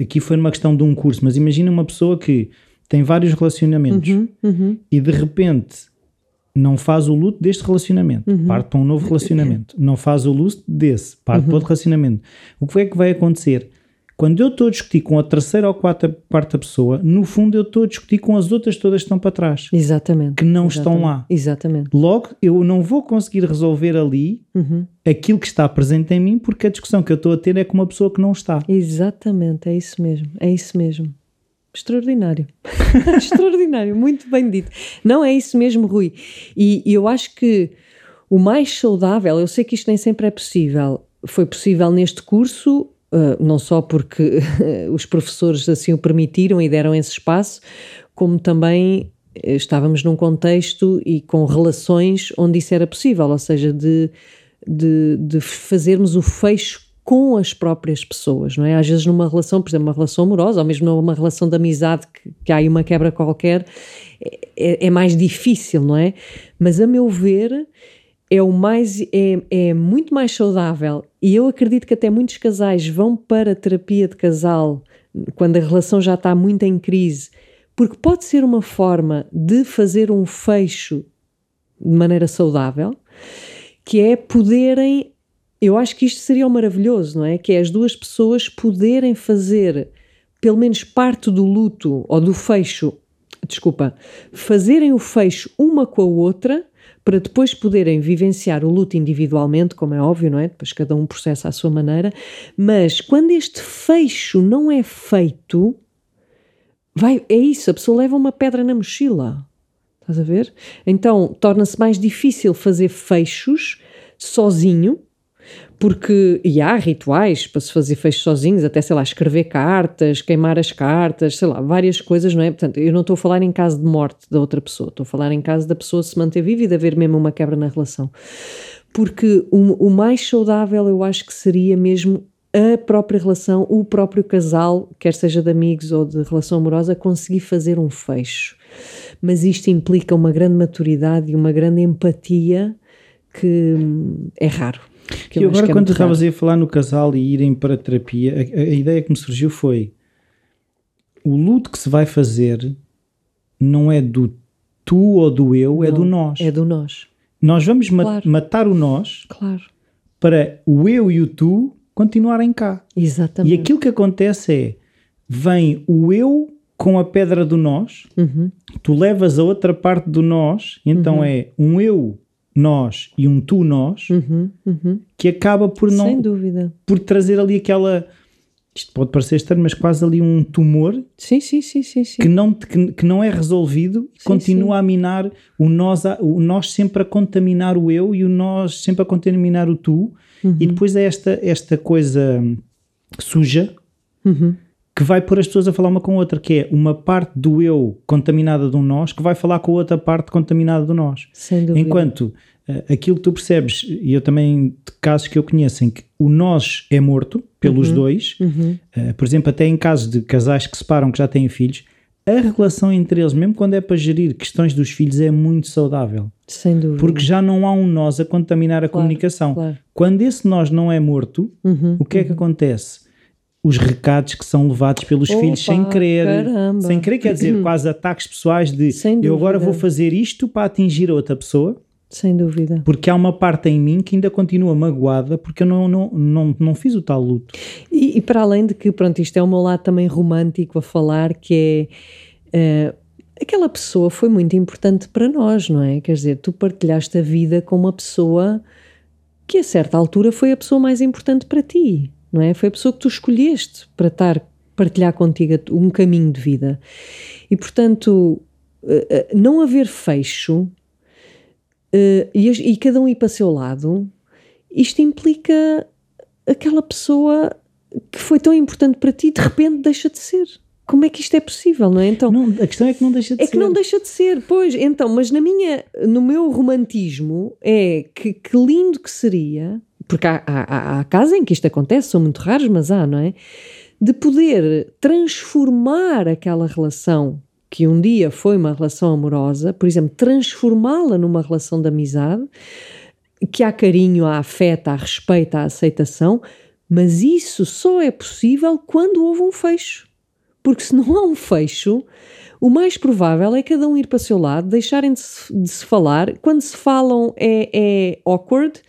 aqui foi numa questão de um curso, mas imagina uma pessoa que tem vários relacionamentos uhum, uhum. e de repente não faz o luto deste relacionamento, uhum. parte para um novo relacionamento, não faz o luto desse, parte para uhum. outro relacionamento. O que é que vai acontecer? Quando eu estou a discutir com a terceira ou quarta, quarta pessoa, no fundo eu estou a discutir com as outras todas que estão para trás. Exatamente. Que não Exatamente. estão lá. Exatamente. Logo, eu não vou conseguir resolver ali uhum. aquilo que está presente em mim, porque a discussão que eu estou a ter é com uma pessoa que não está. Exatamente, é isso mesmo. É isso mesmo. Extraordinário. Extraordinário, muito bem dito. Não é isso mesmo, Rui. E, e eu acho que o mais saudável, eu sei que isto nem sempre é possível, foi possível neste curso não só porque os professores assim o permitiram e deram esse espaço, como também eh, estávamos num contexto e com relações onde isso era possível, ou seja, de, de, de fazermos o fecho com as próprias pessoas, não é? Às vezes numa relação, por exemplo, uma relação amorosa, ou mesmo numa relação de amizade que, que há aí uma quebra qualquer, é, é, mais difícil, não é? Mas a meu ver, é o mais é, é muito mais saudável e eu acredito que até muitos casais vão para terapia de casal quando a relação já está muito em crise, porque pode ser uma forma de fazer um fecho de maneira saudável, que é poderem eu acho que isto seria maravilhoso, não é? Que é as duas pessoas poderem fazer pelo menos parte do luto ou do fecho, desculpa, fazerem o fecho uma com a outra para depois poderem vivenciar o luto individualmente, como é óbvio, não é? Depois cada um processa à sua maneira, mas quando este fecho não é feito, vai, é isso, a pessoa leva uma pedra na mochila. Estás a ver? Então torna-se mais difícil fazer fechos sozinho, porque e há rituais para se fazer fechos sozinhos, até sei lá, escrever cartas, queimar as cartas, sei lá, várias coisas, não é? Portanto, eu não estou a falar em caso de morte da outra pessoa, estou a falar em caso da pessoa se manter viva e de haver mesmo uma quebra na relação. Porque o, o mais saudável eu acho que seria mesmo a própria relação, o próprio casal, quer seja de amigos ou de relação amorosa, conseguir fazer um fecho. Mas isto implica uma grande maturidade e uma grande empatia que hum, é raro. Que e agora, é quando estavas a falar no casal e irem para a terapia, a, a, ideia que me surgiu foi: o luto que se vai fazer não é do tu ou do eu, não, é do nós. É do nós. Nós vamos claro. ma matar o nós claro. para o eu e o tu continuarem cá. Exatamente. E aquilo que acontece é: vem o eu com a pedra do nós, uhum. tu levas a outra parte do nós, então uhum. é um eu nós e um tu nós uhum, uhum. que acaba por não Sem dúvida. por trazer ali aquela isto pode parecer estranho, mas quase ali um tumor sim, sim, sim, sim, sim. Que, não, que, que não é resolvido e sim, continua sim. a minar o nós, a, o nós sempre a contaminar o eu e o nós sempre a contaminar o tu uhum. e depois é esta, esta coisa suja uhum. Que vai pôr as pessoas a falar uma com a outra, que é uma parte do eu contaminada do nós que vai falar com a outra parte contaminada do nós. Sem dúvida. Enquanto uh, aquilo que tu percebes, e eu também de casos que eu conheço em que o nós é morto pelos Uhum. dois, Uhum. uh, por exemplo, até em casos de casais que separam que já têm filhos, a relação entre eles, mesmo quando é para gerir questões dos filhos, é muito saudável. Sem dúvida. Porque já não há um nós a contaminar a comunicação. claro. Quando esse nós não é morto, Uhum, o que é que acontece? Os recados que são levados pelos Opa, filhos sem querer, caramba. sem querer, quer dizer, quase ataques pessoais de eu agora vou fazer isto para atingir a outra pessoa, Sem dúvida. porque há uma parte em mim que ainda continua magoada porque eu não, não, não, não fiz o tal luto. E, e para além de que, pronto, isto é o meu lado também romântico a falar, que é eh, aquela pessoa foi muito importante para nós, não é? Quer dizer, tu partilhaste a vida com uma pessoa que a certa altura foi a pessoa mais importante para ti, não é? Foi a pessoa que tu escolheste para estar, partilhar contigo um caminho de vida. E portanto, eh, eh, não haver fecho eh, e, cada um ir para o seu lado, isto implica aquela pessoa que foi tão importante para ti, de repente deixa de ser. Como é que isto é possível, não é? Então, Não, a questão é que não deixa de é ser. que não deixa de ser, pois. Então, mas na minha, no meu romantismo é que, que lindo que seria, porque há, há, há- casos em que isto acontece, são muito raros, mas há, não é? De poder transformar aquela relação que um dia foi uma relação amorosa, por exemplo, transformá-la numa relação de amizade, que há carinho, há afeto, há respeito, há aceitação, mas isso só é possível quando houve um fecho. Porque se não há um fecho, o mais provável é cada um ir para o seu lado, deixarem de se, de se falar. Quando se falam é, é awkward,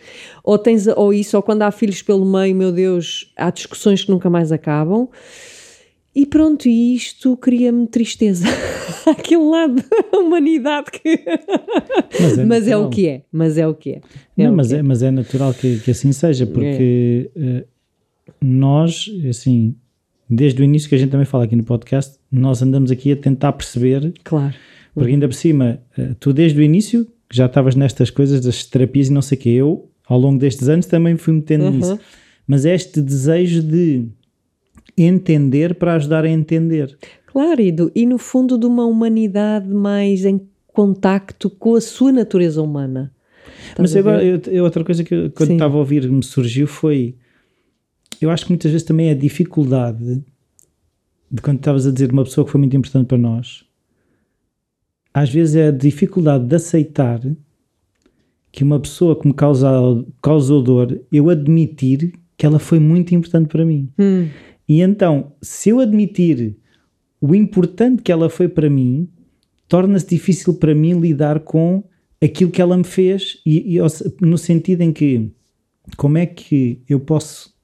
ou, tens, ou isso, ou quando há filhos pelo meio, meu Deus, há discussões que nunca mais acabam. E pronto, isto cria-me tristeza. Aquele lado da humanidade que. Mas é Mas é o que é. Mas é o que é. É não, mas, que é, mas é natural que, que assim seja, porque eh, nós, assim, desde o início que a gente também fala aqui no podcast, nós andamos aqui a tentar perceber, Claro. porque ainda por cima, eh, tu desde o início já estavas nestas coisas das terapias e não sei o que, eu, ao longo destes anos, também fui metendo Uhum. nisso. Mas é este desejo de entender para ajudar a entender. Claro, e, do- e no fundo de uma humanidade mais em contacto com a sua natureza humana. Estás Mas agora, eu, eu- outra coisa que eu, quando Sim. estava a ouvir me surgiu foi. Eu acho que muitas vezes também é a dificuldade de quando estavas a dizer de uma pessoa que foi muito importante para nós. Às vezes é a dificuldade de aceitar que uma pessoa que me causa, causou dor, eu admitir que ela foi muito importante para mim. Hum, E então, se eu admitir o importante que ela foi para mim, torna-se difícil para mim lidar com aquilo que ela me fez, e, e, no sentido em que como é que eu posso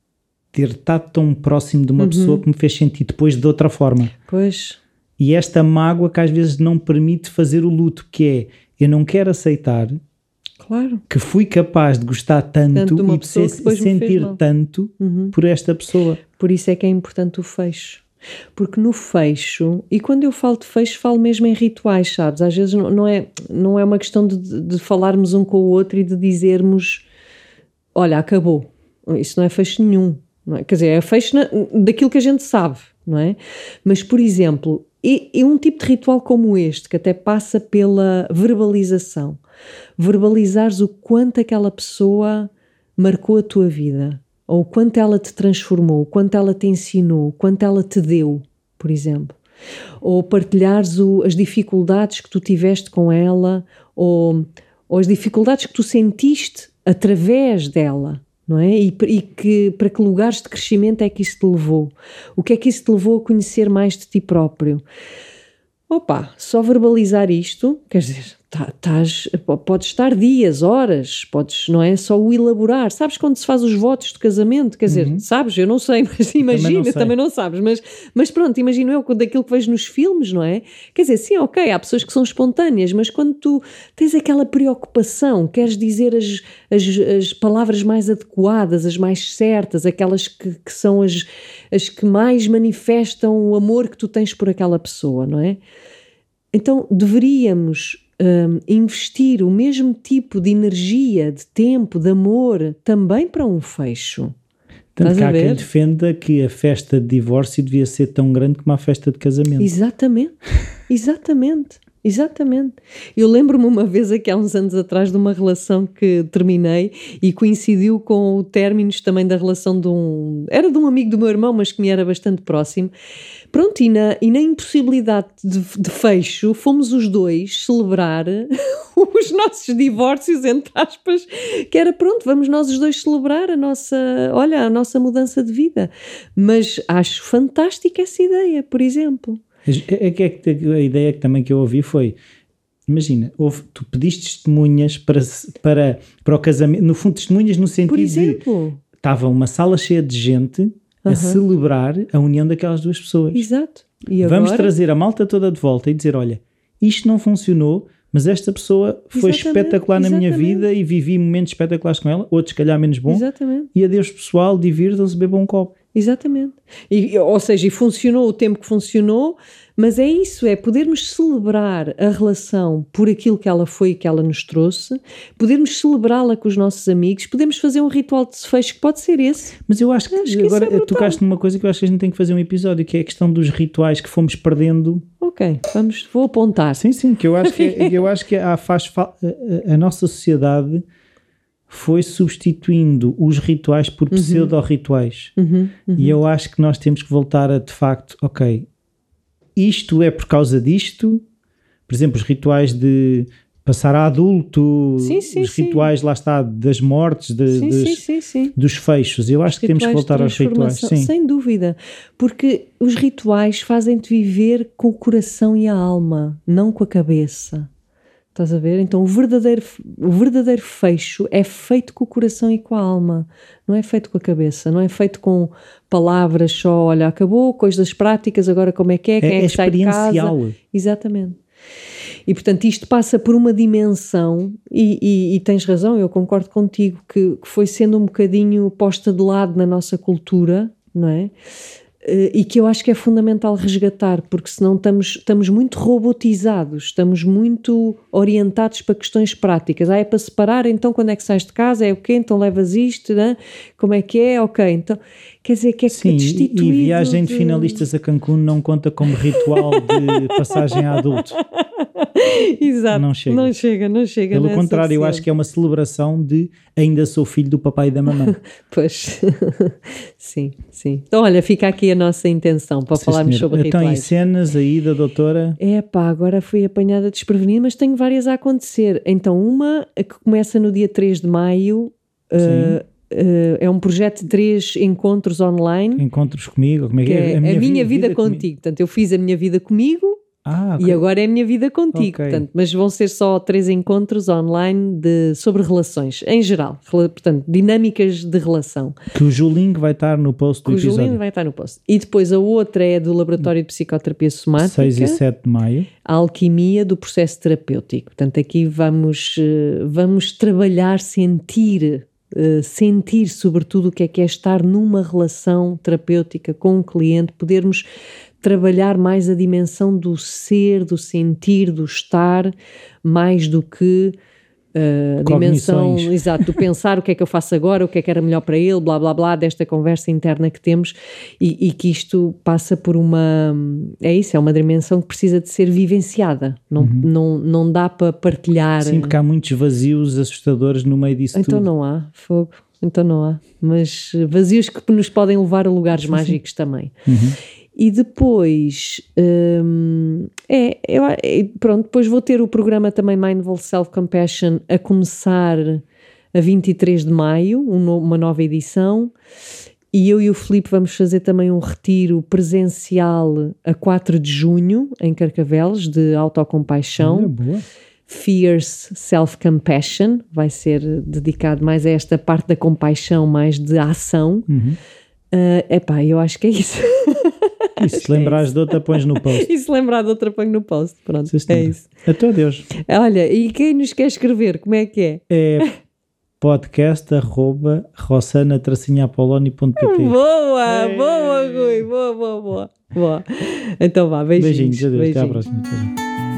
ter estado tão próximo de uma Uhum. pessoa que me fez sentir depois de outra forma? Pois, E esta mágoa que às vezes não permite fazer o luto, que é eu não quero aceitar claro. que fui capaz de gostar tanto, Tanto de e de sentir mal. Uhum. tanto por esta pessoa. Por isso é que é importante o fecho. Porque no fecho, e quando eu falo de fecho, falo mesmo em rituais, sabes? Às vezes não, é, não é uma questão de- de falarmos um com o outro e de dizermos: Olha, acabou. Isso não é fecho nenhum. É? Quer dizer, é fecho na- daquilo que a gente sabe, não é? Mas, por exemplo, e, e um tipo de ritual como este, que até passa pela verbalização, verbalizares o quanto aquela pessoa marcou a tua vida, ou o quanto ela te transformou, o quanto ela te ensinou, o quanto ela te deu, por exemplo. Ou partilhares o- as dificuldades que tu tiveste com ela, ou, ou as dificuldades que tu sentiste através dela, não é? E, e que, para que lugares de crescimento é que isso te levou? O que é que isso te levou a conhecer mais de ti próprio? Opa, só verbalizar isto, quer dizer, tás, podes estar dias, horas, podes, não é só o elaborar. Sabes quando se faz os votos de casamento? Quer dizer, sabes? Eu não sei, mas imagina, sei. também não sabes, mas, mas pronto, imagino eu daquilo que vejo nos filmes, não é? Quer dizer, sim, ok, há pessoas que são espontâneas, mas quando tu tens aquela preocupação, queres dizer as, as, as palavras mais adequadas, as mais certas, aquelas que, que são as, as que mais manifestam o amor que tu tens por aquela pessoa, não é? Então deveríamos hum, investir o mesmo tipo de energia, de tempo, de amor também para um fecho. Tanto que a há quem defenda que a festa de divórcio devia ser tão grande como a festa de casamento. Exatamente, exatamente, exatamente. Eu lembro-me uma vez aqui há uns anos atrás de uma relação que terminei e coincidiu com o término também da relação de um. Era de um amigo do meu irmão, mas que me era bastante próximo. Pronto, e na, e na impossibilidade de, de fecho, fomos os dois celebrar os nossos divórcios, entre aspas, que era pronto, vamos nós os dois celebrar a nossa, olha, a nossa mudança de vida. Mas acho fantástica essa ideia, por exemplo. É, é que, é que a ideia que também que eu ouvi foi: imagina, houve- tu pediste testemunhas para, para, para o casamento, no fundo, testemunhas no sentido Por de exemplo, estava uma sala cheia de gente a Aham. celebrar a união daquelas duas pessoas. exato. E Vamos agora? trazer a malta toda de volta e dizer: olha, isto não funcionou, mas esta pessoa foi Exatamente, espetacular na minha vida e vivi momentos espetaculares com ela, outros, se calhar, menos bom. Exatamente. E adeus, pessoal, divirtam-se, bebam um copo. Exatamente. E, ou seja, e funcionou o tempo que funcionou, mas é isso, é podermos celebrar a relação por aquilo que ela foi e que ela nos trouxe, podermos celebrá-la com os nossos amigos, podemos fazer um ritual de fecho que pode ser esse. Mas eu acho que, Acho que agora é tocaste numa coisa que eu acho que a gente tem que fazer um episódio, que é a questão dos rituais que fomos perdendo. Ok, vamos, vou apontar. Sim, sim, que eu acho que, é- eu acho que faz fa- a, a- a nossa sociedade foi substituindo os rituais por pseudo-rituais. Uhum, E eu acho que nós temos que voltar a, de facto, ok, isto é por causa disto. Por exemplo, os rituais de passar a adulto, Sim, sim, os sim. rituais, lá está, das mortes, de- Sim, sim, sim, sim. dos fechos. Eu acho que temos que voltar aos rituais. Sim. Sem dúvida, porque os rituais fazem-te viver com o coração e a alma, não com a cabeça. Estás a ver? Então o verdadeiro, o verdadeiro fecho é feito com o coração e com a alma, não é feito com a cabeça, não é feito com palavras só, olha, acabou, coisas práticas, agora como é que é, quem é, É, é que sai de casa. Exatamente. E portanto isto passa por uma dimensão, e, e- e tens razão, eu concordo contigo, que, que foi sendo um bocadinho posta de lado na nossa cultura, não é? Eh, E que eu acho que é fundamental resgatar, porque senão estamos, estamos muito robotizados, estamos muito orientados para questões práticas. Ah, é para separar, então quando é que sais de casa? É o quê? Então levas isto, né? como é que é? Ok, então quer dizer que é Sim, e- destituído. e viagem de de- finalistas a Cancún não conta como ritual de passagem a adulto. Exato. Não chega. Não chega, não chega. Pelo é contrário, eu acho que é uma celebração de ainda sou filho do papai e da mamãe. Pois, sim, sim. Então, olha, fica aqui a nossa intenção para Sim, falarmos senhor. sobre então, rituais. cenas aí da doutora? É pá, agora fui apanhada desprevenida, mas tenho várias a acontecer. Então, uma que começa no dia 3 de maio, uh, uh, é um projeto de três encontros online, Encontros comigo? Como é que que é a minha, vida, contigo. Portanto, eu fiz a minha vida comigo, Ah, ok. E agora é a minha vida contigo, Ok. portanto, mas vão ser só três encontros online de, sobre relações, em geral, portanto, dinâmicas de relação. Cujo link vai estar no post do link episódio. vai estar no post. E depois a outra é do Laboratório de Psicoterapia Somática, 6 e 7 de maio. a alquimia do processo terapêutico. Portanto, aqui vamos, eh, vamos trabalhar, sentir, eh, sentir sobretudo o que é que é estar numa relação terapêutica com um cliente, podermos trabalhar mais a dimensão do ser, do sentir, do estar, mais do que eh, a dimensão, exato, do pensar o que é que eu faço agora, o que é que era melhor para ele, blá blá blá, desta conversa interna que temos e, e que isto passa por uma. É isso, é uma dimensão que precisa de ser vivenciada, não, não, não dá para partilhar. Uhum. Sim, porque há muitos vazios assustadores no meio disso então tudo. não há fogo, então não há, mas vazios que nos podem levar a lugares mágicos também. E depois, hum, é, eu é, pronto, depois vou ter o programa também Mindful Self-Compassion a começar a 23 de maio, um uma nova edição. E eu e o Filipe vamos fazer também um retiro presencial a 4 de junho, em Carcavelos, de autocompaixão. Olha, boa. Fierce Self-Compassion, vai ser dedicado mais a esta parte da compaixão, mais de ação. Uhum. É epá, eu acho que é isso. E se te lembrares de outra, pões no post. e se lembrar de outra, ponho no post. Pronto, é isso. Até Deus. Olha, e quem nos quer escrever, como é que é? É podcast arroba rossana-apoloni.pt Boa, Ei. boa, Rui, boa, boa, boa. boa. Então vá, beijinhos. Beijinhos, adeus, até à beijinhos. próxima. Já.